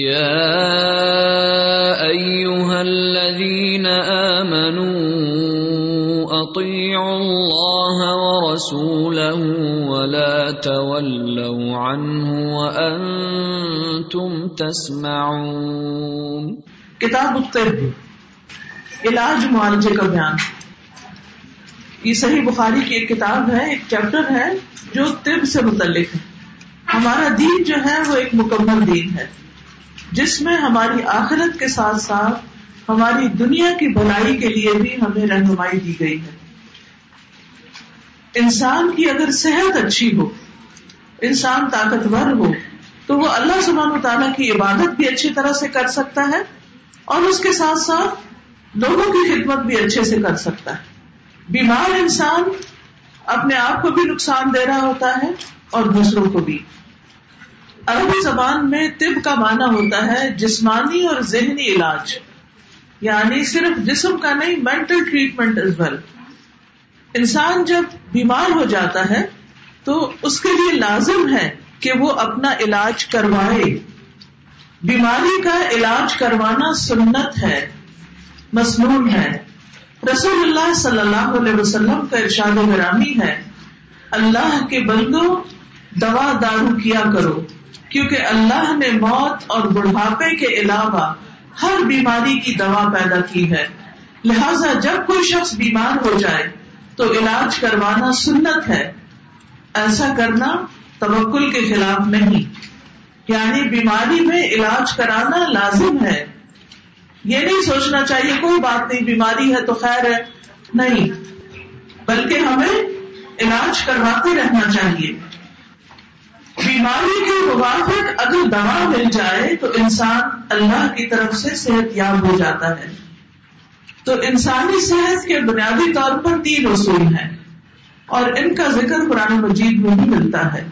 يا الذين الله ورسوله ولا تولوا عنه تم تسمعون کتاب الطب علاج معالجے کا بیان یہ صحیح بخاری کی ایک کتاب ہے ایک چیپٹر ہے جو طب سے متعلق ہے ہمارا دین جو ہے وہ ایک مکمل دین ہے جس میں ہماری آخرت کے ساتھ ساتھ ہماری دنیا کی بھلائی کے لیے بھی ہمیں رہنمائی دی گئی ہے انسان کی اگر صحت اچھی ہو انسان طاقتور ہو تو وہ اللہ صحمہ تعالیٰ کی عبادت بھی اچھی طرح سے کر سکتا ہے اور اس کے ساتھ ساتھ لوگوں کی خدمت بھی اچھے سے کر سکتا ہے بیمار انسان اپنے آپ کو بھی نقصان دے رہا ہوتا ہے اور دوسروں کو بھی عربی زبان میں طب کا معنی ہوتا ہے جسمانی اور ذہنی علاج یعنی صرف جسم کا نہیں مینٹل ٹریٹمنٹ از ویل انسان جب بیمار ہو جاتا ہے تو اس کے لیے لازم ہے کہ وہ اپنا علاج کروائے بیماری کا علاج کروانا سنت ہے مصنون ہے رسول اللہ صلی اللہ علیہ وسلم کا و گرامی ہے اللہ کے بندوں دوا دارو کیا کرو کیونکہ اللہ نے موت اور بڑھاپے کے علاوہ ہر بیماری کی دوا پیدا کی ہے لہذا جب کوئی شخص بیمار ہو جائے تو علاج کروانا سنت ہے ایسا کرنا توکل کے خلاف نہیں یعنی بیماری میں علاج کرانا لازم ہے یہ نہیں سوچنا چاہیے کوئی بات نہیں بیماری ہے تو خیر ہے نہیں بلکہ ہمیں علاج کرواتے رہنا چاہیے بیماری کے موافق اگر دوا مل جائے تو انسان اللہ کی طرف سے صحت یاب ہو جاتا ہے تو انسانی صحت کے بنیادی طور پر تین اصول ہیں اور ان کا ذکر مجید میں ہی ملتا ہے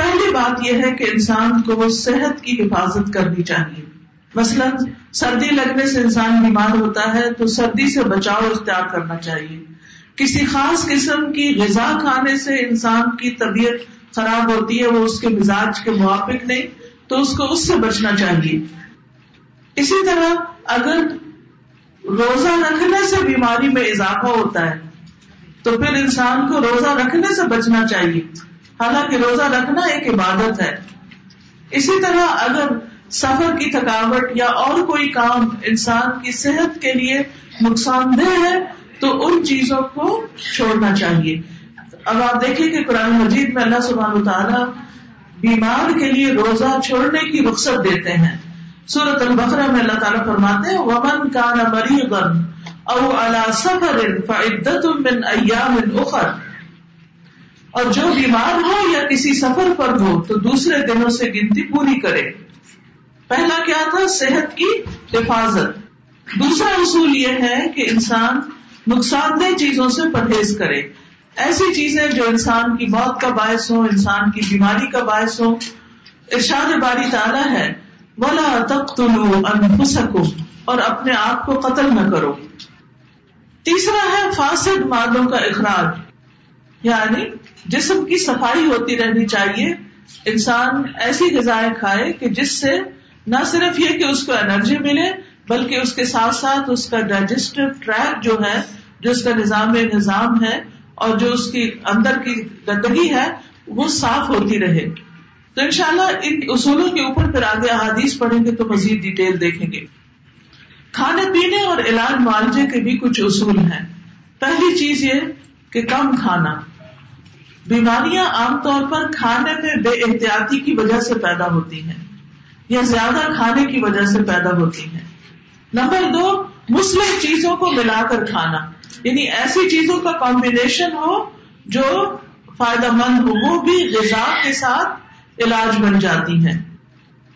پہلی بات یہ ہے کہ انسان کو صحت کی حفاظت کرنی چاہیے مثلا سردی لگنے سے انسان بیمار ہوتا ہے تو سردی سے بچاؤ اختیار کرنا چاہیے کسی خاص قسم کی غذا کھانے سے انسان کی طبیعت خراب ہوتی ہے وہ اس کے مزاج کے موافق نہیں تو اس کو اس سے بچنا چاہیے اسی طرح اگر روزہ رکھنے سے بیماری میں اضافہ ہوتا ہے تو پھر انسان کو روزہ رکھنے سے بچنا چاہیے حالانکہ روزہ رکھنا ایک عبادت ہے اسی طرح اگر سفر کی تھکاوٹ یا اور کوئی کام انسان کی صحت کے لیے نقصان دہ ہے تو ان چیزوں کو چھوڑنا چاہیے اب آپ دیکھیں کہ قرآن مجید میں اللہ تعالیٰ بیمار کے لیے روزہ چھوڑنے کی رخصت دیتے ہیں سورت البقرہ میں اللہ تعالیٰ فرماتے ومن او اور جو بیمار ہو یا کسی سفر پر ہو تو دوسرے دنوں سے گنتی پوری کرے پہلا کیا تھا صحت کی حفاظت دوسرا اصول یہ ہے کہ انسان نقصان دہ چیزوں سے پرہیز کرے ایسی چیزیں جو انسان کی موت کا باعث ہو انسان کی بیماری کا باعث ہو ارشاد باری ہے بولا ان سکو اور اپنے آپ کو قتل نہ کرو تیسرا ہے فاسد مادوں کا اخراج یعنی جسم کی صفائی ہوتی رہنی چاہیے انسان ایسی غذائیں کھائے کہ جس سے نہ صرف یہ کہ اس کو انرجی ملے بلکہ اس کے ساتھ ساتھ اس کا ڈائجسٹو ٹریک جو ہے جو اس کا نظام نظام ہے اور جو اس کی اندر کی گندگی ہے وہ صاف ہوتی رہے تو ان شاء اللہ ان اصولوں کے اوپر پھر آگے احادیث پڑھیں گے تو مزید ڈیٹیل دیکھیں گے کھانے پینے اور علاج معالجے کے بھی کچھ اصول ہیں پہلی چیز یہ کہ کم کھانا بیماریاں عام طور پر کھانے میں بے احتیاطی کی وجہ سے پیدا ہوتی ہیں یا زیادہ کھانے کی وجہ سے پیدا ہوتی ہیں نمبر دو مسلم چیزوں کو ملا کر کھانا یعنی ایسی چیزوں کا کمبینیشن ہو جو فائدہ مند ہو وہ بھی غذا کے ساتھ علاج بن جاتی ہے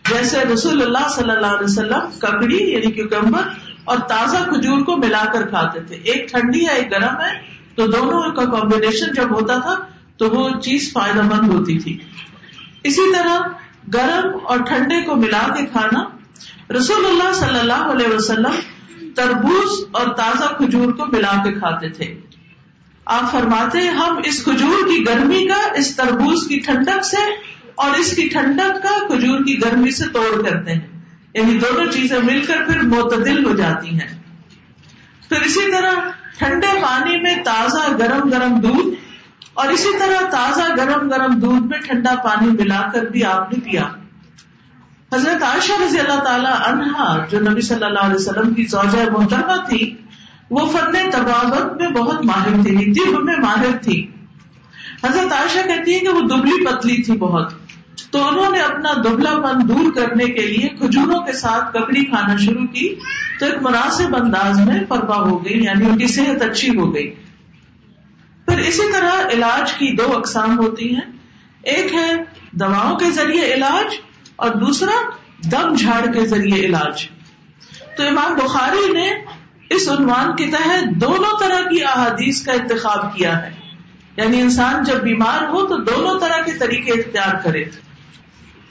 جیسے رسول اللہ صلی اللہ علیہ وسلم ککڑی یعنی کیوکمبر اور تازہ کھجور کو ملا کر کھاتے تھے ایک ٹھنڈی ہے ایک گرم ہے تو دونوں کا کمبینیشن جب ہوتا تھا تو وہ چیز فائدہ مند ہوتی تھی اسی طرح گرم اور ٹھنڈے کو ملا کے کھانا رسول اللہ صلی اللہ علیہ وسلم تربوز اور تازہ کھجور کو ملا کے کھاتے تھے آپ فرماتے ہم اس کھجور کی گرمی کا اس تربوز کی ٹھنڈک سے اور اس کی ٹھنڈک کا کھجور کی گرمی سے توڑ کرتے ہیں یعنی دونوں چیزیں مل کر پھر معتدل ہو جاتی ہیں پھر اسی طرح ٹھنڈے پانی میں تازہ گرم گرم دودھ اور اسی طرح تازہ گرم گرم دودھ میں ٹھنڈا پانی ملا کر بھی آپ نے پیا حضرت عائشہ رضی اللہ تعالیٰ جو نبی صلی اللہ علیہ وسلم کی زوجہ محترمہ تھی وہ فن تباوت میں میں بہت ماہر ماہر تھی تھی حضرت عائشہ کہتی ہے کہ وہ دبلی پتلی تھی بہت تو انہوں نے اپنا دبلا پن دور کرنے کے لیے کھجوروں کے ساتھ ککڑی کھانا شروع کی تو ایک مناسب انداز میں پروا ہو گئی یعنی ان کی صحت اچھی ہو گئی پھر اسی طرح علاج کی دو اقسام ہوتی ہیں ایک ہے دواؤں کے ذریعے علاج اور دوسرا دم جھاڑ کے ذریعے علاج تو امام بخاری نے اس عنوان کے تحت دونوں طرح کی احادیث کا انتخاب کیا ہے یعنی انسان جب بیمار ہو تو دونوں طرح کے طریقے اختیار کرے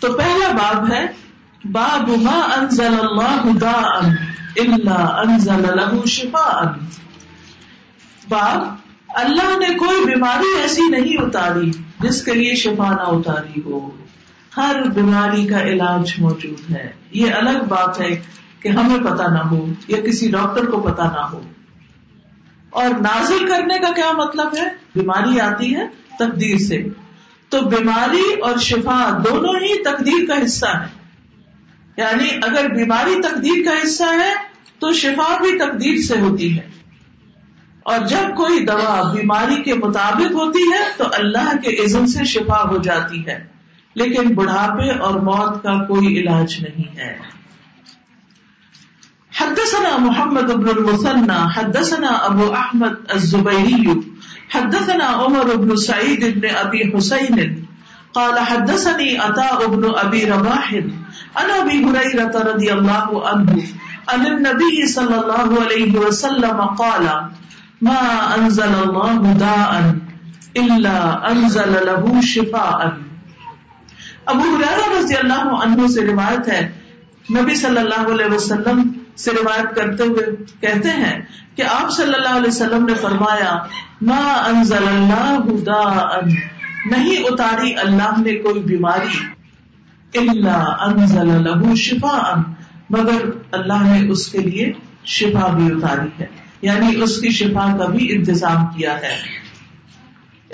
تو پہلا باب ہے باب ما انزل انزل اللہ الا باب اللہ نے کوئی بیماری ایسی نہیں اتاری جس کے لیے شفا نہ اتاری ہو ہر بیماری کا علاج موجود ہے یہ الگ بات ہے کہ ہمیں پتا نہ ہو یا کسی ڈاکٹر کو پتا نہ ہو اور نازل کرنے کا کیا مطلب ہے بیماری آتی ہے تقدیر سے تو بیماری اور شفا دونوں ہی تقدیر کا حصہ ہے یعنی اگر بیماری تقدیر کا حصہ ہے تو شفا بھی تقدیر سے ہوتی ہے اور جب کوئی دوا بیماری کے مطابق ہوتی ہے تو اللہ کے عزم سے شفا ہو جاتی ہے لیکن بڑھاپے اور موت کا کوئی علاج نہیں ہے حدثنا محمد بن المثنى حدثنا ابو احمد الزبيري حدثنا عمر بن سعيد بن ابي حسين قال حدثني عطاء بن ابي رباح عن ابي هريره رضي الله عنه ان النبي صلى الله عليه وسلم قال ما انزل الله داء الا انزل له شفاء ابو رضی اللہ عنہ سے روایت ہے نبی صلی اللہ علیہ وسلم سے روایت کرتے ہوئے کہتے ہیں کہ آپ صلی اللہ علیہ وسلم نے فرمایا ما انزل اللہ نہیں اتاری اللہ نے کوئی بیماری انزل شفا مگر اللہ نے اس کے لیے شفا بھی اتاری ہے یعنی اس کی شفا کا بھی انتظام کیا ہے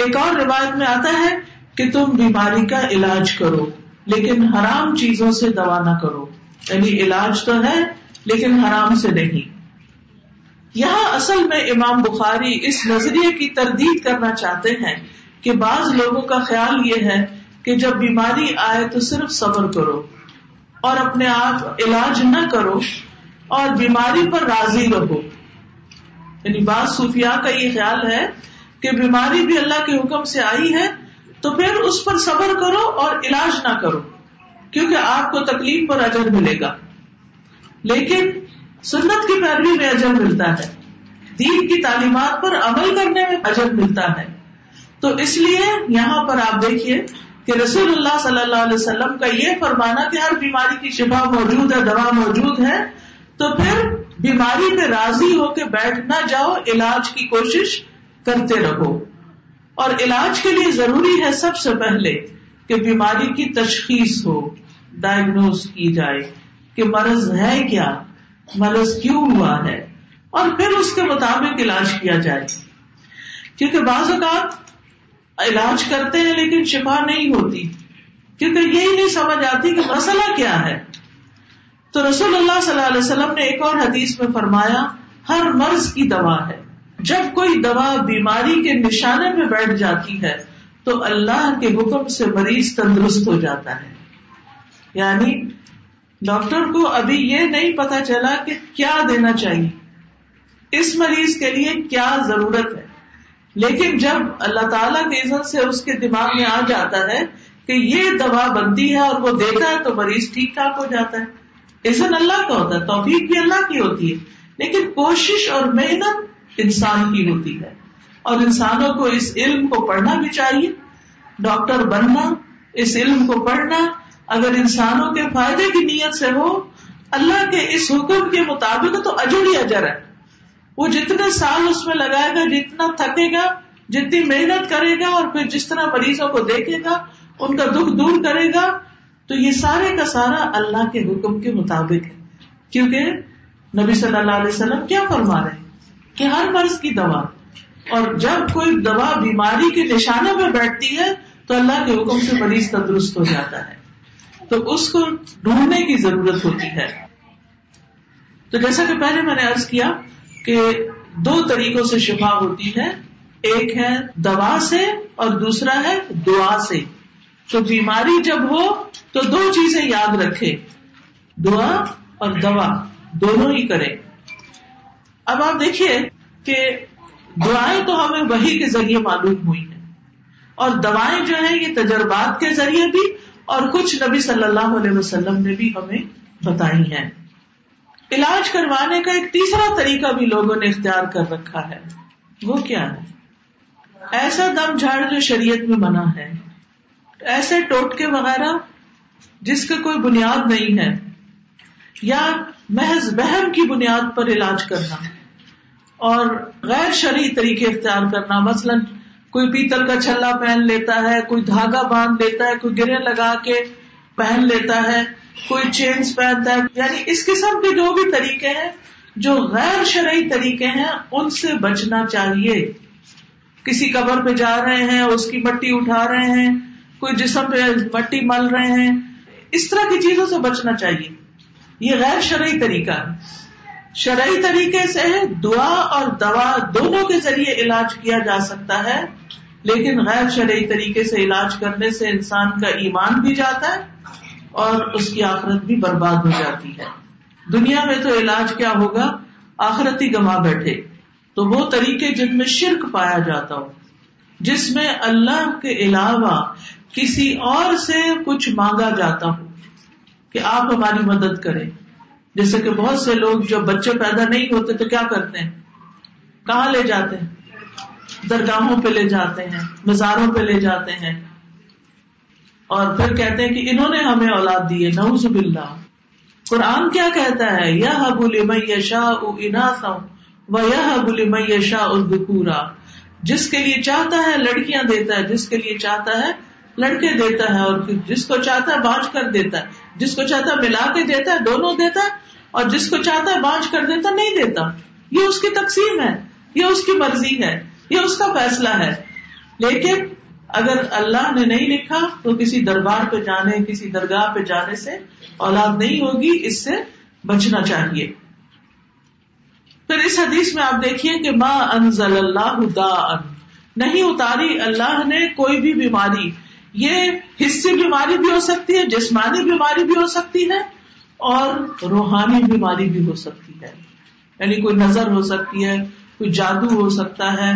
ایک اور روایت میں آتا ہے کہ تم بیماری کا علاج کرو لیکن حرام چیزوں سے دوا نہ کرو یعنی علاج تو ہے لیکن حرام سے نہیں یہاں اصل میں امام بخاری اس نظریے کی تردید کرنا چاہتے ہیں کہ بعض لوگوں کا خیال یہ ہے کہ جب بیماری آئے تو صرف صبر کرو اور اپنے آپ علاج نہ کرو اور بیماری پر راضی رہو یعنی بعض صوفیاء کا یہ خیال ہے کہ بیماری بھی اللہ کے حکم سے آئی ہے تو پھر اس پر صبر کرو اور علاج نہ کرو کیونکہ آپ کو تکلیف پر اجر ملے گا لیکن سنت کی پیروی میں اجر ملتا ہے دین کی تعلیمات پر عمل کرنے میں اجر ملتا ہے تو اس لیے یہاں پر آپ دیکھیے کہ رسول اللہ صلی اللہ علیہ وسلم کا یہ فرمانا کہ ہر بیماری کی شفا موجود ہے دوا موجود ہے تو پھر بیماری پہ راضی ہو کے بیٹھ نہ جاؤ علاج کی کوشش کرتے رہو اور علاج کے لیے ضروری ہے سب سے پہلے کہ بیماری کی تشخیص ہو ڈائگنوز کی جائے کہ مرض ہے کیا مرض کیوں ہوا ہے اور پھر اس کے مطابق علاج کیا جائے کیونکہ بعض اوقات علاج کرتے ہیں لیکن شفا نہیں ہوتی کیونکہ یہی نہیں سمجھ آتی کہ مسئلہ کیا ہے تو رسول اللہ صلی اللہ علیہ وسلم نے ایک اور حدیث میں فرمایا ہر مرض کی دوا ہے جب کوئی دوا بیماری کے نشانے میں بیٹھ جاتی ہے تو اللہ کے حکم سے مریض تندرست ہو جاتا ہے یعنی ڈاکٹر کو ابھی یہ نہیں پتا چلا کہ کیا دینا چاہیے اس مریض کے لیے کیا ضرورت ہے لیکن جب اللہ تعالی کے عزت سے اس کے دماغ میں آ جاتا ہے کہ یہ دوا بنتی ہے اور وہ دیتا ہے تو مریض ٹھیک ٹھاک ہو جاتا ہے عزن اللہ کا ہوتا ہے توفیق بھی اللہ کی ہوتی ہے لیکن کوشش اور محنت انسان کی ہوتی ہے اور انسانوں کو اس علم کو پڑھنا بھی چاہیے ڈاکٹر بننا اس علم کو پڑھنا اگر انسانوں کے فائدے کی نیت سے ہو اللہ کے اس حکم کے مطابق تو اجر ہی اجر ہے وہ جتنے سال اس میں لگائے گا جتنا تھکے گا جتنی محنت کرے گا اور پھر جس طرح مریضوں کو دیکھے گا ان کا دکھ دور کرے گا تو یہ سارے کا سارا اللہ کے حکم کے مطابق ہے کیونکہ نبی صلی اللہ علیہ وسلم کیا فرما رہے ہیں کہ ہر مرض کی دوا اور جب کوئی دوا بیماری کے نشانوں میں بیٹھتی ہے تو اللہ کے حکم سے مریض تندرست ہو جاتا ہے تو اس کو ڈھونڈنے کی ضرورت ہوتی ہے تو جیسا کہ پہلے میں نے ارض کیا کہ دو طریقوں سے شفا ہوتی ہے ایک ہے دوا سے اور دوسرا ہے دعا سے تو بیماری جب ہو تو دو چیزیں یاد رکھے دعا اور دوا دونوں ہی کرے اب آپ دیکھیے کہ دعائیں تو ہمیں وہی کے ذریعے معلوم ہوئی ہیں اور دوائیں جو ہیں یہ تجربات کے ذریعے بھی اور کچھ نبی صلی اللہ علیہ وسلم نے بھی ہمیں بتائی ہیں علاج کروانے کا ایک تیسرا طریقہ بھی لوگوں نے اختیار کر رکھا ہے وہ کیا ہے ایسا دم جھاڑ جو شریعت میں منع ہے ایسے ٹوٹکے وغیرہ جس کا کوئی بنیاد نہیں ہے یا محض بہم کی بنیاد پر علاج کرنا ہے اور غیر شرعی طریقے اختیار کرنا مثلاً کوئی پیتل کا چھلا پہن لیتا ہے کوئی دھاگا باندھ لیتا ہے کوئی گرے لگا کے پہن لیتا ہے کوئی چینس پہنتا ہے یعنی اس قسم کے جو بھی طریقے ہیں جو غیر شرعی طریقے ہیں ان سے بچنا چاہیے کسی قبر پہ جا رہے ہیں اس کی مٹی اٹھا رہے ہیں کوئی جسم پہ مٹی مل رہے ہیں اس طرح کی چیزوں سے بچنا چاہیے یہ غیر شرعی طریقہ ہے شرعی طریقے سے دعا اور دوا دونوں کے ذریعے علاج کیا جا سکتا ہے لیکن غیر شرعی طریقے سے علاج کرنے سے انسان کا ایمان بھی جاتا ہے اور اس کی آخرت بھی برباد ہو جاتی ہے دنیا میں تو علاج کیا ہوگا آخرت ہی گما بیٹھے تو وہ طریقے جن میں شرک پایا جاتا ہو جس میں اللہ کے علاوہ کسی اور سے کچھ مانگا جاتا ہو کہ آپ ہماری مدد کریں جیسے کہ بہت سے لوگ جب بچے پیدا نہیں ہوتے تو کیا کرتے ہیں کہاں لے جاتے ہیں درگاہوں پہ لے جاتے ہیں مزاروں پہ لے جاتے ہیں اور پھر کہتے ہیں کہ انہوں نے ہمیں اولاد دی ہے نو زب اللہ قرآن کیا کہتا ہے یا حب میں شاہ او اناسا یا حب میں یشا بکورا جس کے لیے چاہتا ہے لڑکیاں دیتا ہے جس کے لیے چاہتا ہے لڑکے دیتا ہے اور جس کو چاہتا ہے بانج کر دیتا ہے جس کو چاہتا ہے ملا کے دیتا ہے دونوں دیتا ہے اور جس کو چاہتا ہے بانج کر دیتا نہیں دیتا یہ اس کی تقسیم ہے یہ اس کی مرضی ہے یہ اس کا فیصلہ ہے لیکن اگر اللہ نے نہیں لکھا تو کسی دربار پہ جانے کسی درگاہ پہ جانے سے اولاد نہیں ہوگی اس سے بچنا چاہیے پھر اس حدیث میں آپ دیکھیے کہ ماں ان نہیں اتاری اللہ نے کوئی بھی بیماری یہ حصے بیماری بھی ہو سکتی ہے جسمانی بیماری بھی ہو سکتی ہے اور روحانی بیماری بھی ہو سکتی ہے یعنی کوئی نظر ہو سکتی ہے کوئی کوئی کوئی جادو ہو ہو سکتا ہے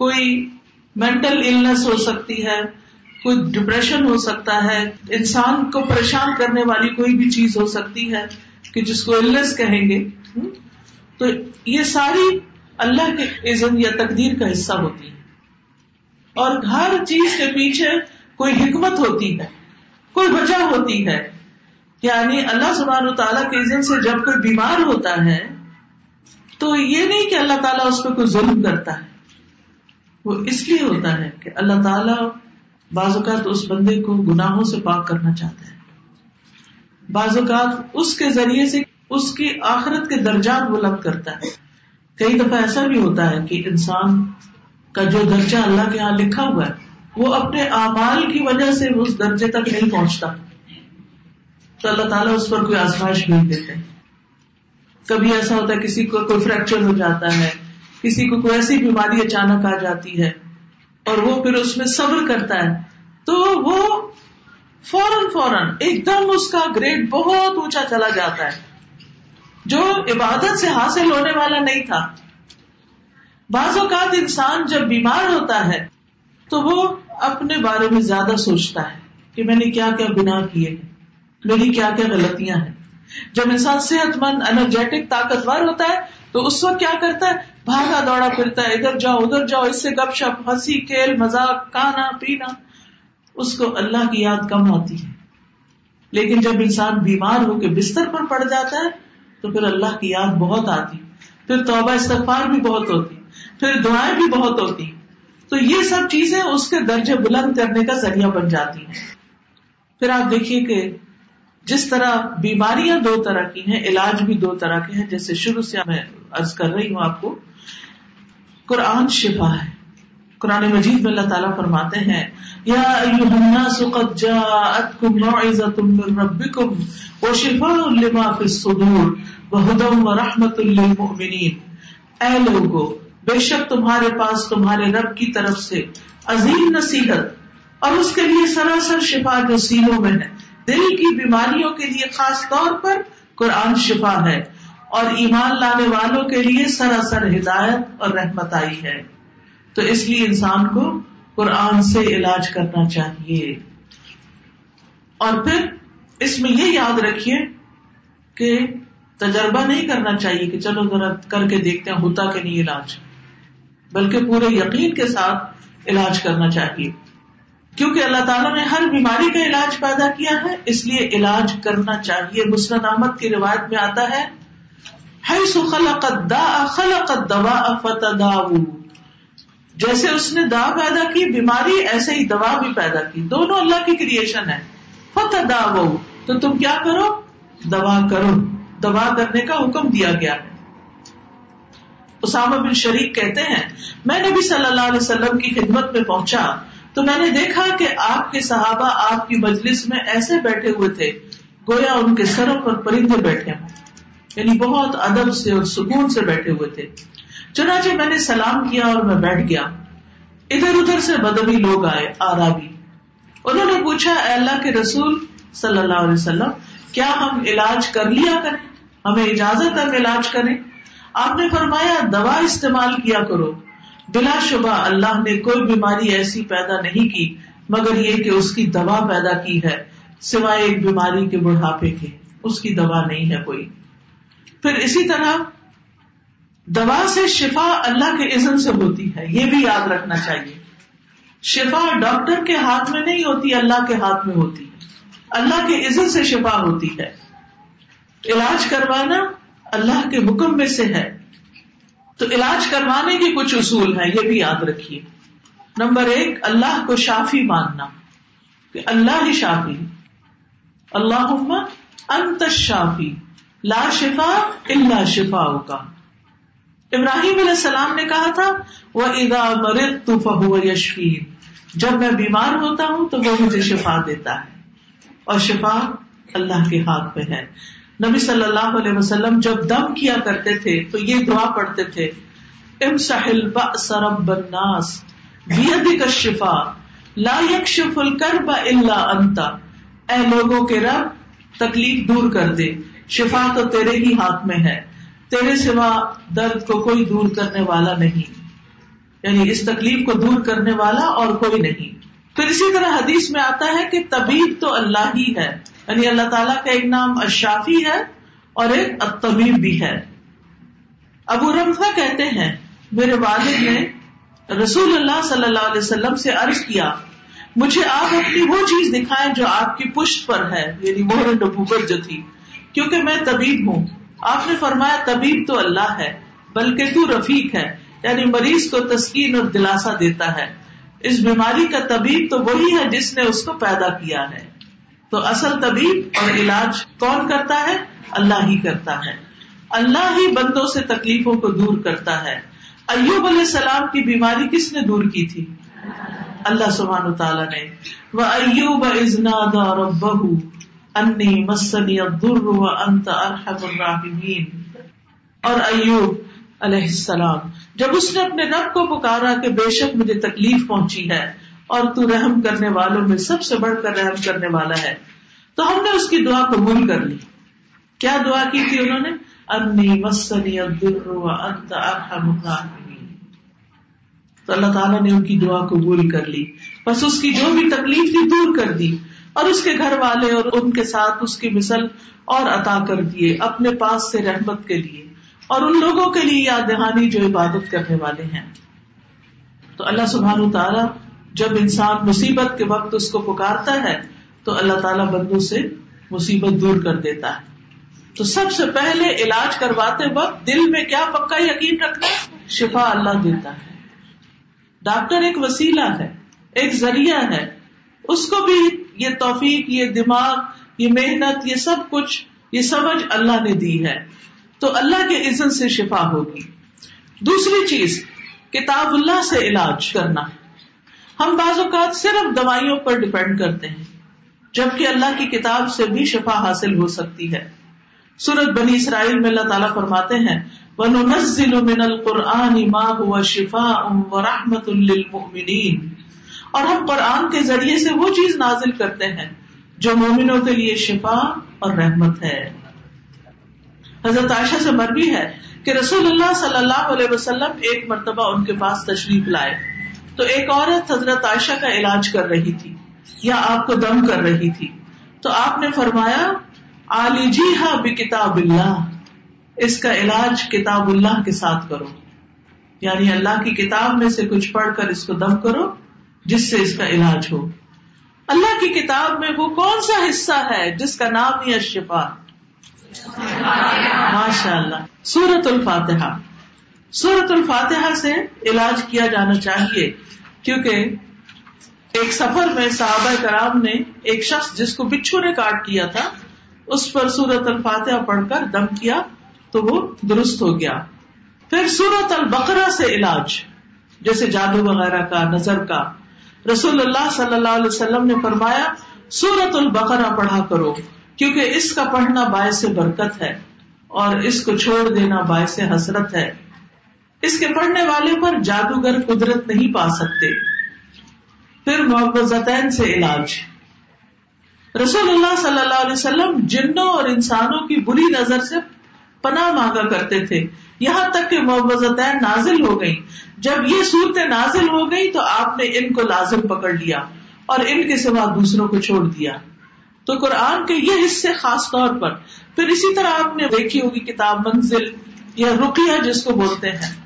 ہے مینٹل النس سکتی ڈپریشن ہو سکتا ہے انسان کو پریشان کرنے والی کوئی بھی چیز ہو سکتی ہے کہ جس کو النس کہیں گے تو یہ ساری اللہ کے عزم یا تقدیر کا حصہ ہوتی ہے اور ہر چیز کے پیچھے کوئی حکمت ہوتی ہے کوئی وجہ ہوتی ہے یعنی اللہ سبحان و تعالیٰ کے سے جب کوئی بیمار ہوتا ہے تو یہ نہیں کہ اللہ تعالیٰ اس پہ کوئی ظلم کرتا ہے وہ اس لیے ہوتا ہے کہ اللہ تعالیٰ بعض اوقات اس بندے کو گناہوں سے پاک کرنا چاہتا ہے بعض اوقات اس کے ذریعے سے اس کی آخرت کے درجات بلند کرتا ہے کئی دفعہ ایسا بھی ہوتا ہے کہ انسان کا جو درجہ اللہ کے یہاں لکھا ہوا ہے وہ اپنے اعمال کی وجہ سے اس درجے تک نہیں پہنچتا تو اللہ تعالیٰ اس پر کوئی آزمائش نہیں دیتے کبھی ایسا ہوتا ہے کسی کو کوئی کوئی فریکچر ہو جاتا ہے کسی کو ایسی بیماری اچانک آ جاتی ہے اور وہ پھر اس میں صبر کرتا ہے تو وہ فوراً فوراً ایک دم اس کا گریڈ بہت اونچا چلا جاتا ہے جو عبادت سے حاصل ہونے والا نہیں تھا بعض اوقات انسان جب بیمار ہوتا ہے تو وہ اپنے بارے میں زیادہ سوچتا ہے کہ میں نے کیا کیا گنا کیے ہیں میری کیا کیا غلطیاں ہیں جب انسان صحت مند انرجیٹک طاقتور ہوتا ہے تو اس وقت کیا کرتا ہے بھاگا دوڑا پھرتا ہے ادھر جاؤ ادھر جاؤ اس سے گپ شپ ہنسی کھیل مذاق کھانا پینا اس کو اللہ کی یاد کم ہوتی ہے لیکن جب انسان بیمار ہو کے بستر پر پڑ جاتا ہے تو پھر اللہ کی یاد بہت آتی پھر توبہ استغفار بھی بہت ہوتی پھر دعائیں بھی بہت ہوتی ہیں تو یہ سب چیزیں اس کے درجے بلند کرنے کا ذریعہ بن جاتی ہیں پھر آپ دیکھیے کہ جس طرح بیماریاں دو طرح کی ہیں علاج بھی دو طرح کے ہیں جیسے شروع سے میں عرض کر رہی ہوں آپ کو قرآن شفا ہے قرآن مجید میں اللہ تعالیٰ فرماتے ہیں یا یادم و رحمت لوگوں بے شک تمہارے پاس تمہارے رب کی طرف سے عظیم نصیحت اور اس کے لیے سراسر شفا جو سیلوں میں ہے دل کی بیماریوں کے لیے خاص طور پر قرآن شفا ہے اور ایمان لانے والوں کے لیے سراسر ہدایت اور رحمت آئی ہے تو اس لیے انسان کو قرآن سے علاج کرنا چاہیے اور پھر اس میں یہ یاد رکھیے کہ تجربہ نہیں کرنا چاہیے کہ چلو ذرا کر کے دیکھتے ہیں ہوتا کہ نہیں علاج بلکہ پورے یقین کے ساتھ علاج کرنا چاہیے کیونکہ اللہ تعالیٰ نے ہر بیماری کا علاج پیدا کیا ہے اس لیے علاج کرنا چاہیے مسلم کی روایت میں آتا ہے جیسے اس نے دا پیدا کی بیماری ایسے ہی دوا بھی پیدا کی دونوں اللہ کی کریشن ہے فتح دا تو تم کیا کرو دوا کرو دوا کرنے کا حکم دیا گیا اسامہ بن شریف کہتے ہیں میں نبی صلی اللہ علیہ وسلم کی خدمت میں پہنچا تو میں نے دیکھا کہ آپ کے صحابہ آپ کی مجلس میں ایسے بیٹھے ہوئے تھے گویا ان کے سروں پر پرندے بیٹھے ہوں یعنی بہت ادب سے اور سکون سے بیٹھے ہوئے تھے چنانچہ میں نے سلام کیا اور میں بیٹھ گیا ادھر ادھر سے بدبی لوگ آئے آرابی انہوں نے پوچھا اے اللہ کے رسول صلی اللہ علیہ وسلم کیا ہم علاج کر لیا کریں ہمیں اجازت ہے علاج کریں آپ نے فرمایا دوا استعمال کیا کرو بلا شبہ اللہ نے کوئی بیماری ایسی پیدا نہیں کی مگر یہ کہ اس کی دوا پیدا کی ہے سوائے ایک بیماری کے بڑھاپے کے اس کی دوا نہیں ہے کوئی پھر اسی طرح دوا سے شفا اللہ کے عزم سے ہوتی ہے یہ بھی یاد رکھنا چاہیے شفا ڈاکٹر کے ہاتھ میں نہیں ہوتی اللہ کے ہاتھ میں ہوتی ہے اللہ کے عزت سے شفا ہوتی ہے علاج کروانا اللہ کے حکم میں سے ہے تو علاج کروانے کے کچھ اصول ہیں یہ بھی یاد رکھیے نمبر ایک اللہ کو شافی شافی ماننا کہ اللہ اللہ ہی انت لا شفا شفا کا ابراہیم علیہ السلام نے کہا تھا وہ ادا مرد تو فہو یشفین جب میں بیمار ہوتا ہوں تو وہ مجھے شفا دیتا ہے اور شفا اللہ کے ہاتھ میں ہے نبی صلی اللہ علیہ وسلم جب دم کیا کرتے تھے تو یہ دعا پڑھتے تھے رب تکلیف دور کر دے شفا تو تیرے ہی ہاتھ میں ہے تیرے سوا درد کو کوئی دور کرنے والا نہیں یعنی اس تکلیف کو دور کرنے والا اور کوئی نہیں پھر اسی طرح حدیث میں آتا ہے کہ طبیب تو اللہ ہی ہے یعنی اللہ تعالیٰ کا ایک نام اشافی ہے اور ایک تبیب بھی ہے ابو رمفا کہتے ہیں میرے والد نے رسول اللہ صلی اللہ علیہ وسلم سے عرض کیا مجھے آپ اپنی وہ چیز دکھائیں جو آپ کی پشت پر ہے یعنی مہر نبوت جو تھی کیونکہ میں طبیب ہوں آپ نے فرمایا طبیب تو اللہ ہے بلکہ تو رفیق ہے یعنی مریض کو تسکین اور دلاسا دیتا ہے اس بیماری کا طبیب تو وہی ہے جس نے اس کو پیدا کیا ہے تو اصل طبیب اور علاج کون کرتا ہے اللہ ہی کرتا ہے اللہ ہی بندوں سے تکلیفوں کو دور کرتا ہے ایوب علیہ السلام کی بیماری کس نے دور کی تھی اللہ سبحان تعالیٰ نے وہ ایوب مسنی الراحمین اور ایوب علیہ السلام جب اس نے اپنے رب کو پکارا کہ بے شک مجھے تکلیف پہنچی ہے اور تو رحم کرنے والوں میں سب سے بڑھ کر رحم کرنے والا ہے تو ہم نے اس کی دعا قبول کر لی کیا دعا کی تھی انہوں نے انی مسنی تو اللہ تعالیٰ نے ان کی کی دعا قبول کر لی بس اس جو بھی تکلیف تھی دور کر دی اور اس کے گھر والے اور ان کے ساتھ اس کی مثل اور عطا کر دیے اپنے پاس سے رحمت کے لیے اور ان لوگوں کے لیے یاد دہانی جو عبادت کرنے والے ہیں تو اللہ سبحان تعالیٰ جب انسان مصیبت کے وقت اس کو پکارتا ہے تو اللہ تعالیٰ بندوں سے مصیبت دور کر دیتا ہے تو سب سے پہلے علاج کرواتے وقت دل میں کیا پکا یقین رکھنا شفا اللہ دیتا ہے ڈاکٹر ایک وسیلہ ہے ایک ذریعہ ہے اس کو بھی یہ توفیق یہ دماغ یہ محنت یہ سب کچھ یہ سمجھ اللہ نے دی ہے تو اللہ کے عزت سے شفا ہوگی دوسری چیز کتاب اللہ سے علاج کرنا ہم بعض اوقات صرف دوائیوں پر ڈپینڈ کرتے ہیں جبکہ اللہ کی کتاب سے بھی شفا حاصل ہو سکتی ہے سورت بنی اسرائیل میں اللہ تعالیٰ فرماتے ہیں اور ہم قرآن کے ذریعے سے وہ چیز نازل کرتے ہیں جو مومنوں کے لیے شفا اور رحمت ہے حضرت عائشہ سے مربی ہے کہ رسول اللہ صلی اللہ علیہ وسلم ایک مرتبہ ان کے پاس تشریف لائے تو ایک عورت حضرت عائشہ کا علاج کر رہی تھی یا آپ کو دم کر رہی تھی تو آپ نے فرمایا جی ہاں کتاب اللہ اس کا علاج کتاب اللہ کے ساتھ کرو یعنی اللہ کی کتاب میں سے کچھ پڑھ کر اس کو دم کرو جس سے اس کا علاج ہو اللہ کی کتاب میں وہ کون سا حصہ ہے جس کا نام ہی اشفا ماشاء اللہ سورت الفاتحہ سورت الفاتحہ سے علاج کیا جانا چاہیے کیونکہ ایک سفر میں صحابہ کرام نے ایک شخص جس کو بچھو نے کاٹ کیا تھا اس پر سورت الفاتحہ پڑھ کر دم کیا تو وہ درست ہو گیا پھر سورت البقرہ سے علاج جیسے جادو وغیرہ کا نظر کا رسول اللہ صلی اللہ علیہ وسلم نے فرمایا سورت البقرہ پڑھا کرو کیونکہ اس کا پڑھنا باعث برکت ہے اور اس کو چھوڑ دینا باعث حسرت ہے اس کے پڑھنے والے پر جادوگر قدرت نہیں پا سکتے پھر محبت سے علاج رسول اللہ صلی اللہ علیہ وسلم جنوں اور انسانوں کی بری نظر سے پناہ مانگا کرتے تھے یہاں تک کہ محبت نازل ہو گئی جب یہ صورتیں نازل ہو گئی تو آپ نے ان کو لازم پکڑ لیا اور ان کے سوا دوسروں کو چھوڑ دیا تو قرآن کے یہ حصے خاص طور پر پھر اسی طرح آپ نے دیکھی ہوگی کتاب منزل یا رکیا جس کو بولتے ہیں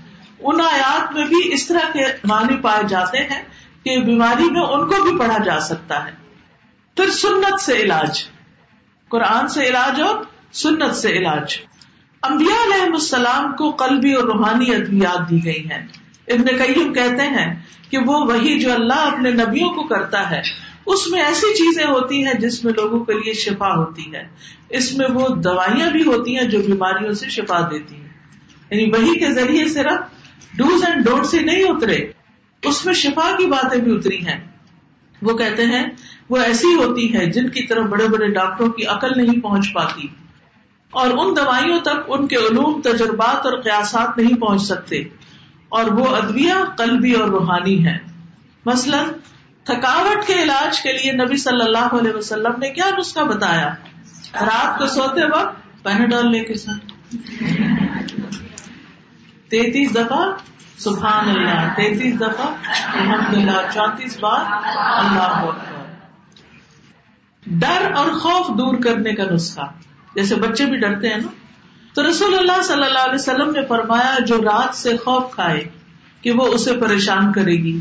ان آیات میں بھی اس طرح کے معنی پائے جاتے ہیں کہ بیماری میں ان کو بھی پڑھا جا سکتا ہے پھر سنت سنت سے سے سے علاج علاج علاج قرآن اور اور امبیا علیہ السلام کو قلبی روحانی دی گئی ہیں کئی قیم کہتے ہیں کہ وہ وہی جو اللہ اپنے نبیوں کو کرتا ہے اس میں ایسی چیزیں ہوتی ہیں جس میں لوگوں کے لیے شفا ہوتی ہے اس میں وہ دوائیاں بھی ہوتی ہیں جو بیماریوں سے شفا دیتی ہیں یعنی وہی کے ذریعے صرف ڈوز اینڈ ڈونٹ سے نہیں اترے اس میں شفا کی باتیں بھی اتری ہیں وہ کہتے ہیں وہ ایسی ہوتی ہے جن کی طرف بڑے بڑے ڈاکٹروں کی عقل نہیں پہنچ پاتی اور ان دوائیوں تک ان کے علوم تجربات اور قیاسات نہیں پہنچ سکتے اور وہ ادبیہ قلبی اور روحانی ہیں مثلاً تھکاوٹ کے علاج کے لیے نبی صلی اللہ علیہ وسلم نے کیا نسخہ بتایا رات کو سوتے وقت پہنا لے کے ساتھ تینتیس دفعہ سبحان اللہ تینتیس دفعہ الحمد للہ چونتیس بار اللہ ڈر اور خوف دور کرنے کا نسخہ جیسے بچے بھی ڈرتے ہیں نا تو رسول اللہ صلی اللہ علیہ وسلم نے فرمایا جو رات سے خوف کھائے کہ وہ اسے پریشان کرے گی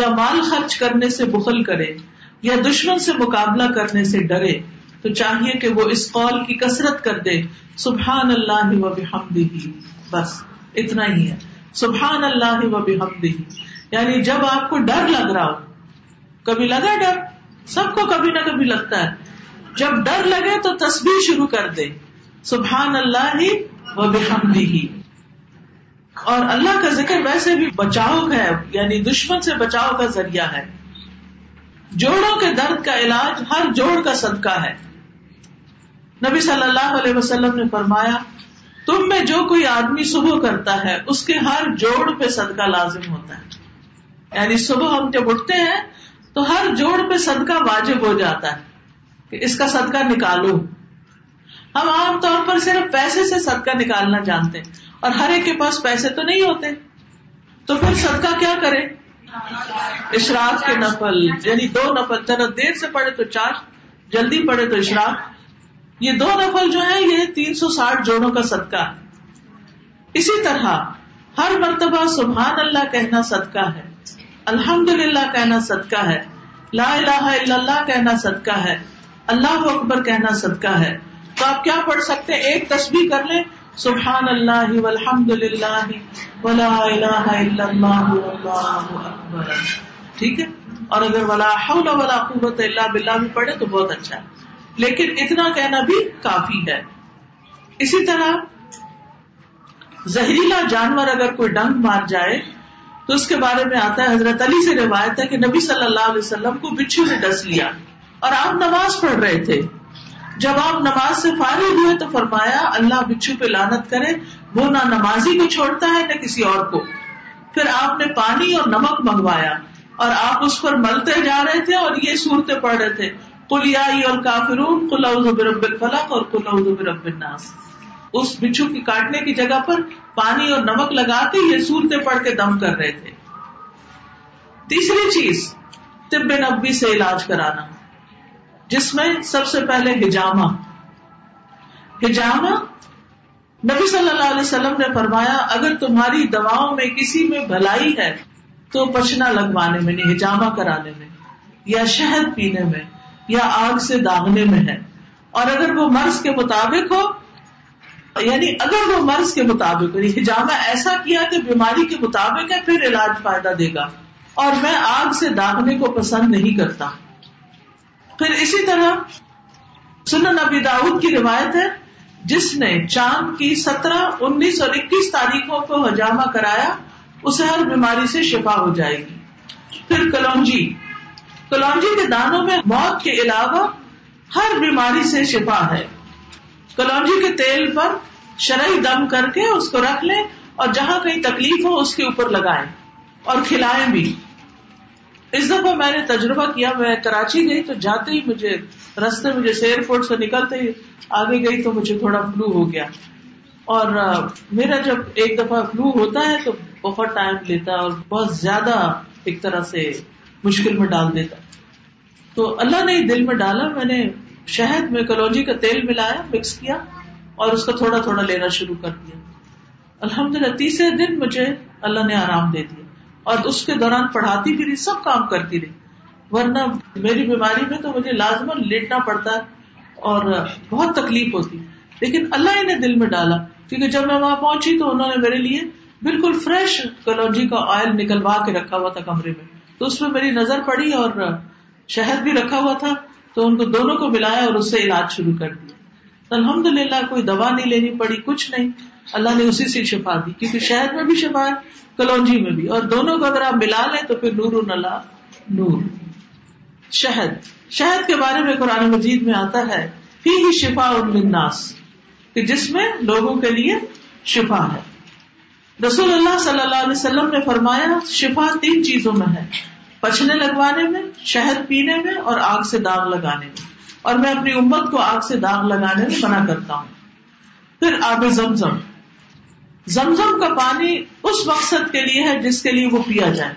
یا مال خرچ کرنے سے بخل کرے یا دشمن سے مقابلہ کرنے سے ڈرے تو چاہیے کہ وہ اس قول کی کسرت کر دے سبحان اللہ بس اتنا ہی ہے سبحان اللہ و بےحم یعنی جب آپ کو ڈر لگ رہا ہو کبھی لگا ڈر سب کو کبھی نہ کبھی لگتا ہے جب ڈر لگے تو تصویر شروع کر دے سبحان اللہ و اور اللہ کا ذکر ویسے بھی بچاؤ ہے یعنی دشمن سے بچاؤ کا ذریعہ ہے جوڑوں کے درد کا علاج ہر جوڑ کا صدقہ ہے نبی صلی اللہ علیہ وسلم نے فرمایا تم میں جو کوئی آدمی صبح کرتا ہے اس کے ہر جوڑ پہ صدقہ لازم ہوتا ہے یعنی صبح ہم جب اٹھتے ہیں تو ہر جوڑ پہ صدقہ واجب ہو جاتا ہے کہ اس کا صدقہ نکالو ہم عام طور پر صرف پیسے سے صدقہ نکالنا جانتے ہیں اور ہر ایک کے پاس پیسے تو نہیں ہوتے تو پھر صدقہ کیا کرے اشراق کے نفل یعنی دو نفل دیر سے پڑے تو چار جلدی پڑے تو اشراق یہ دو نفل جو ہے یہ تین سو ساٹھ جوڑوں کا صدقہ اسی طرح ہر مرتبہ سبحان اللہ کہنا صدقہ ہے الحمد للہ کہنا صدقہ ہے لا الہ الا اللہ کہنا صدقہ ہے اللہ اکبر کہنا صدقہ ہے تو آپ کیا پڑھ سکتے ایک تسبیح کر لیں سبحان اللہ للہ ولا الہ الا اللہ اکبر ٹھیک ہے اور اگر ولا ولا حول قوت اللہ بلّہ بھی پڑھے تو بہت اچھا ہے لیکن اتنا کہنا بھی کافی ہے اسی طرح زہریلا جانور اگر کوئی ڈنگ مار جائے تو اس کے بارے میں آتا ہے حضرت علی سے روایت ہے کہ نبی صلی اللہ علیہ وسلم کو بچھو نے ڈس لیا اور آپ نماز پڑھ رہے تھے جب آپ نماز سے فارغ ہوئے تو فرمایا اللہ بچھو پہ لانت کرے وہ نہ نمازی کو چھوڑتا ہے نہ کسی اور کو پھر آپ نے پانی اور نمک منگوایا اور آپ اس پر ملتے جا رہے تھے اور یہ صورتیں پڑھ رہے تھے کل یا کافرون کل ادب رب اور کُلہ برب الناس اس بچھو کی کاٹنے کی جگہ پر پانی اور نمک لگا کے یہ سورتے پڑ کے دم کر رہے تھے تیسری چیز طب نبی سے علاج کرانا جس میں سب سے پہلے ہجامہ ہجامہ نبی صلی اللہ علیہ وسلم نے فرمایا اگر تمہاری دواؤں میں کسی میں بھلائی ہے تو پچنا لگوانے میں نہیں یعنی ہجامہ کرانے میں یا شہد پینے میں یا آگ سے داغنے میں ہے اور اگر وہ مرض کے مطابق ہو یعنی اگر وہ مرض کے مطابق ہو ہجامہ یعنی ایسا کیا کہ بیماری کے مطابق ہے پھر علاج فائدہ دے گا اور میں آگ سے داغنے کو پسند نہیں کرتا پھر اسی طرح سنن نبی داود کی روایت ہے جس نے چاند کی سترہ انیس اور اکیس تاریخوں کو ہجامہ کرایا اسے ہر بیماری سے شفا ہو جائے گی پھر کلونجی کلونجی کے دانوں میں موت کے علاوہ ہر بیماری سے شفا ہے کلونجی کے تیل پر شرعی دم کر کے اس کو رکھ لیں اور جہاں کہیں تکلیف ہو اس کے اوپر لگائیں اور کھلائیں بھی اس دفعہ میں نے تجربہ کیا میں کراچی گئی تو جاتے ہی مجھے رستے مجھے سیئر فورٹ سے نکلتے ہی آگے گئی تو مجھے تھوڑا فلو ہو گیا اور میرا جب ایک دفعہ فلو ہوتا ہے تو بہت ٹائم لیتا اور بہت زیادہ ایک طرح سے مشکل میں ڈال دیتا تو اللہ نے دل میں ڈالا میں نے شہد میں کلوجی کا تیل ملایا مکس کیا اور اس اس کا تھوڑا تھوڑا لینا شروع کر دیا دیا الحمد للہ تیسرے دن مجھے اللہ نے آرام دے اور کے دوران پڑھاتی رہی سب کام کرتی ورنہ میری بیماری میں تو مجھے لازمن لیٹنا پڑتا ہے اور بہت تکلیف ہوتی لیکن اللہ نے دل میں ڈالا کیونکہ جب میں وہاں پہنچی تو انہوں نے میرے لیے بالکل فریش کلوجی کا آئل نکلوا کے رکھا ہوا تھا کمرے میں تو اس میں میری نظر پڑی اور شہد بھی رکھا ہوا تھا تو ان کو دونوں کو ملایا اور اس سے علاج شروع کر دیا الحمد للہ کوئی دوا نہیں لینی پڑی کچھ نہیں اللہ نے اسی سے شفا دی کیونکہ شہد میں بھی شفا ہے کلونجی میں بھی اور دونوں کو اگر آپ ملا لیں تو پھر نور نور شہد شہد کے بارے میں قرآن مجید میں آتا ہے فی ہی شفا اور کہ جس میں لوگوں کے لیے شفا ہے رسول اللہ صلی اللہ علیہ وسلم نے فرمایا شفا تین چیزوں میں ہے پچھنے لگوانے میں شہد پینے میں اور آگ سے داغ لگانے میں اور میں اپنی امت کو آگ سے داغ لگانے میں منع کرتا ہوں پھر آب زمزم زمزم کا پانی اس مقصد کے لیے ہے جس کے لیے وہ پیا جائے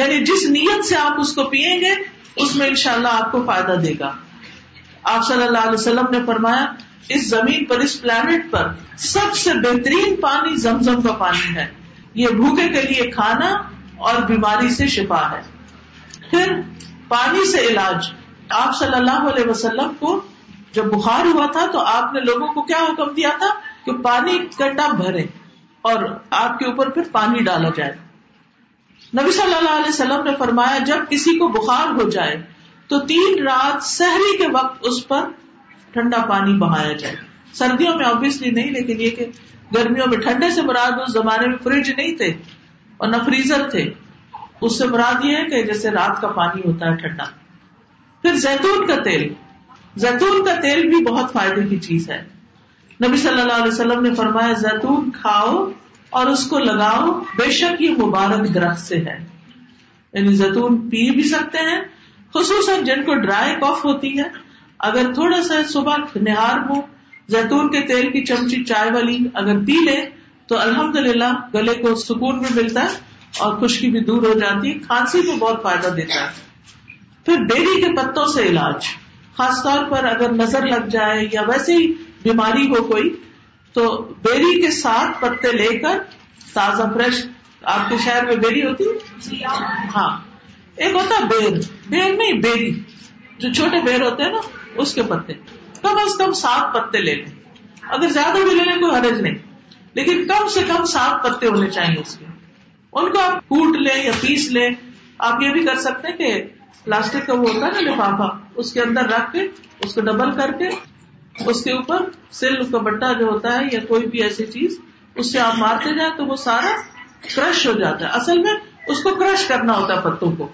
یعنی جس نیت سے آپ اس کو پیئیں گے اس میں ان شاء اللہ آپ کو فائدہ دے گا آپ صلی اللہ علیہ وسلم نے فرمایا اس زمین پر اس پلانٹ پر سب سے بہترین پانی زمزم کا پانی ہے یہ بھوکے کے لیے کھانا اور بیماری سے شفا ہے پھر پانی سے علاج آپ صلی اللہ علیہ وسلم کو جب بخار ہوا تھا تو آپ نے لوگوں کو کیا حکم دیا تھا کہ پانی بھرے اور آپ کے اوپر پھر پانی ڈالا جائے نبی صلی اللہ علیہ وسلم نے فرمایا جب کسی کو بخار ہو جائے تو تین رات سہری کے وقت اس پر ٹھنڈا پانی بہایا جائے سردیوں میں آبیسلی نہیں لیکن یہ کہ گرمیوں میں ٹھنڈے سے مراد اس زمانے میں فریج نہیں تھے اور نہ فریزر تھے اس سے مراد یہ ہے کہ جیسے رات کا پانی ہوتا ہے ٹھنڈا پھر زیتون کا تیل زیتون کا تیل بھی بہت فائدے کی چیز ہے نبی صلی اللہ علیہ وسلم نے فرمایا زیتون کھاؤ اور اس کو لگاؤ بے شک یہ مبارک درخت سے ہے یعنی زیتون پی بھی سکتے ہیں خصوصاً جن کو ڈرائی کف ہوتی ہے اگر تھوڑا سا صبح نہار ہو زیتون کے تیل کی چمچی چائے والی اگر پی لے تو الحمد للہ گلے کو سکون بھی ملتا ہے اور خشکی بھی دور ہو جاتی ہے کھانسی کو بہت فائدہ دیتا ہے پھر بیری کے پتوں سے علاج خاص طور پر اگر نظر لگ جائے یا ویسے ہی بیماری ہو کوئی تو بیری کے ساتھ پتے لے کر تازہ فریش آپ کے شہر میں بیری ہوتی جی، ہاں ایک ہوتا بیر بیر نہیں بیری جو چھوٹے بیر ہوتے ہیں نا اس کے پتے کم از کم سات پتے لے لیں اگر زیادہ بھی لے لیں کوئی حرج نہیں لیکن کم سے کم صاف پتے ہونے چاہیے اس کے ان کو آپ کوٹ لیں یا پیس لیں آپ یہ بھی کر سکتے ہیں کہ پلاسٹک کا وہ ہوتا ہے نا لفافہ اس کے اندر رکھ کے اس کو ڈبل کر کے اس کے اوپر سل کا بٹا جو ہوتا ہے یا کوئی بھی ایسی چیز اس سے آپ مارتے جائیں تو وہ سارا کرش ہو جاتا ہے اصل میں اس کو کرش کرنا ہوتا ہے پتوں کو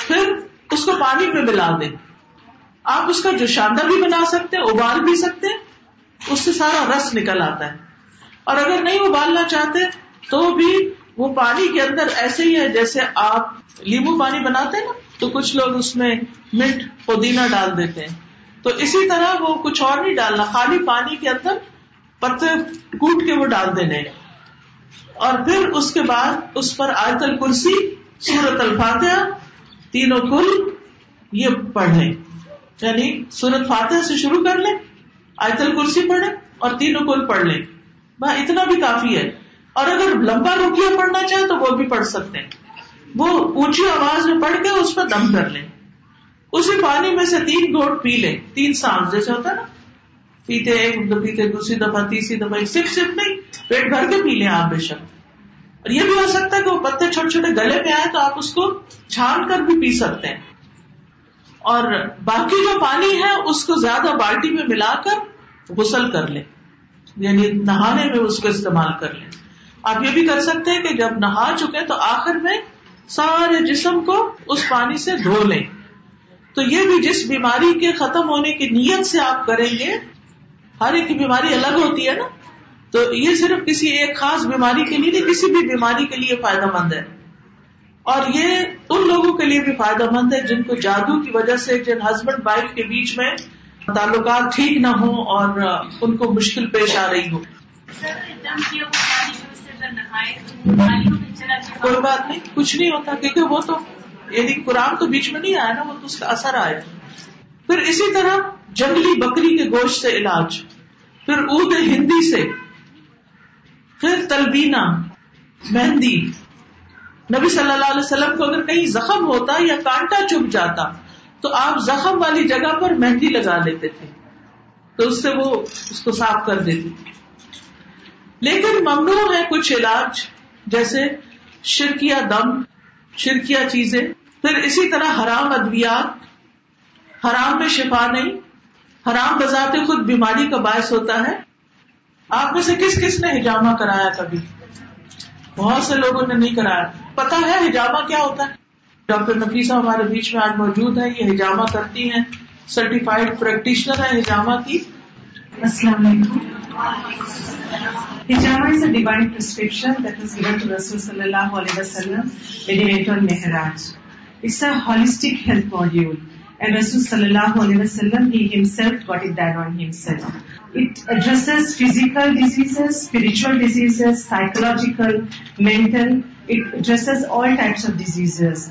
پھر اس کو پانی میں ملا دیں آپ اس کا جوشاندہ بھی بنا سکتے ہیں ابال بھی سکتے ہیں اس سے سارا رس نکل آتا ہے اور اگر نہیں وہ چاہتے تو بھی وہ پانی کے اندر ایسے ہی ہے جیسے آپ لیمو پانی بناتے ہیں نا تو کچھ لوگ اس میں مٹ پودینا ڈال دیتے ہیں تو اسی طرح وہ کچھ اور نہیں ڈالنا خالی پانی کے اندر پتے کوٹ کے وہ ڈال دینے اور پھر اس کے بعد اس پر آیت الکرسی سورت الفاتحہ تینوں کل یہ پڑھیں یعنی سورت فاتحہ سے شروع کر لیں آیت الکرسی پڑھے اور تینوں کل پڑھ لیں اتنا بھی کافی ہے اور اگر لمبا روپیہ پڑھنا چاہے تو وہ بھی پڑھ سکتے ہیں وہ اونچی آواز میں پڑھ کے اس پہ دم کر لیں اسی پانی میں سے تین گوٹ پی لیں تین سانس جیسے ہوتا ہے نا پیتے ایک پیتے دوسری دفعہ تیسری دفعہ صرف صرف نہیں پیٹ بھر کے پی لیں آپ بے شک اور یہ بھی ہو سکتا ہے کہ وہ پتے چھوٹے چھوٹے گلے پہ آئے تو آپ اس کو چھان کر بھی پی سکتے ہیں اور باقی جو پانی ہے اس کو زیادہ بالٹی میں ملا کر غسل کر لیں یعنی نہانے میں اس کو استعمال کر لیں آپ یہ بھی کر سکتے ہیں کہ جب نہا چکے تو آخر میں سارے جسم کو اس پانی سے دھو لیں تو یہ بھی جس بیماری کے ختم ہونے کی نیت سے آپ کریں گے ہر ایک بیماری الگ ہوتی ہے نا تو یہ صرف کسی ایک خاص بیماری کے لیے نہیں کسی بھی بیماری کے لیے فائدہ مند ہے اور یہ ان لوگوں کے لیے بھی فائدہ مند ہے جن کو جادو کی وجہ سے جن ہسبینڈ وائف کے بیچ میں تعلقات ٹھیک نہ ہوں اور ان کو مشکل پیش آ رہی ہو کوئی بات نہیں کچھ نہیں ہوتا کیونکہ وہ تو یعنی قرآن تو بیچ میں نہیں آیا نا وہ تو اس کا اثر آئے پھر اسی طرح جنگلی بکری کے گوشت سے علاج پھر اود ہندی سے پھر تلبینہ مہندی نبی صلی اللہ علیہ وسلم کو اگر کہیں زخم ہوتا یا کانٹا چپ جاتا تو آپ زخم والی جگہ پر مہندی لگا لیتے تھے تو اس سے وہ اس کو صاف کر دیتی لیکن ممنوع ہے کچھ علاج جیسے شرکیا دم شرکیہ چیزیں پھر اسی طرح حرام ادویات حرام میں شفا نہیں حرام بذات خود بیماری کا باعث ہوتا ہے آپ میں سے کس کس نے ہجامہ کرایا کبھی بہت سے لوگوں نے نہیں کرایا پتا ہے ہجامہ کیا ہوتا ہے ڈاکٹر نفیسہ ہمارے بیچ میں آج موجود ہیں یہ ہجامہ کرتی ہیں سرٹیفائڈ پریکٹیشنر ہے ہجامہ کیسکرپشن صلی اللہ علیہ physical disease spiritual disease psychological mental of disease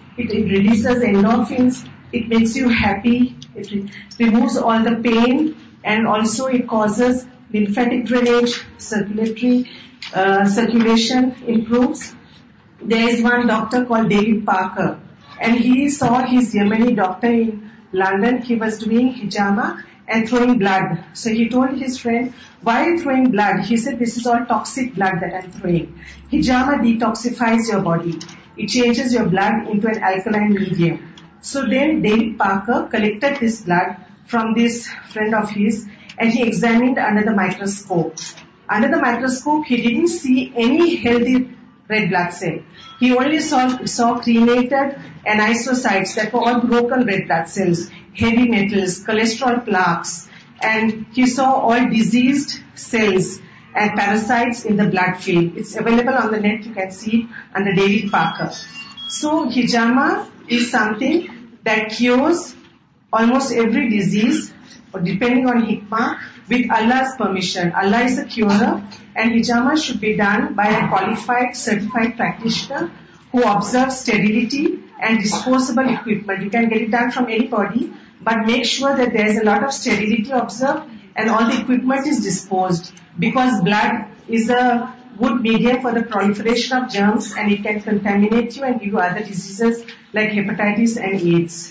landing had throwing blood so head his trend why through blood talk throwing ہجاما detox your blood alkaline medium sweet park blood from this front of his and he examined local red blood cell metals coal plaques diseased cell and Parasites in the Blood Vein. It's available on the net, you can see it under David Parker. So Hijama is something that cures almost every disease, or depending on Hikmah, with Allah's permission. Allah is a curer, and Hijama should be done by a qualified, certified practitioner who observes sterility and disposable equipment. You can get it done from anybody, but make sure that there is a lot of sterility observed and all the equipment is disposed because blood is a good medium for the proliferation of germs and it can contaminate you and give you other diseases like hepatitis and AIDS.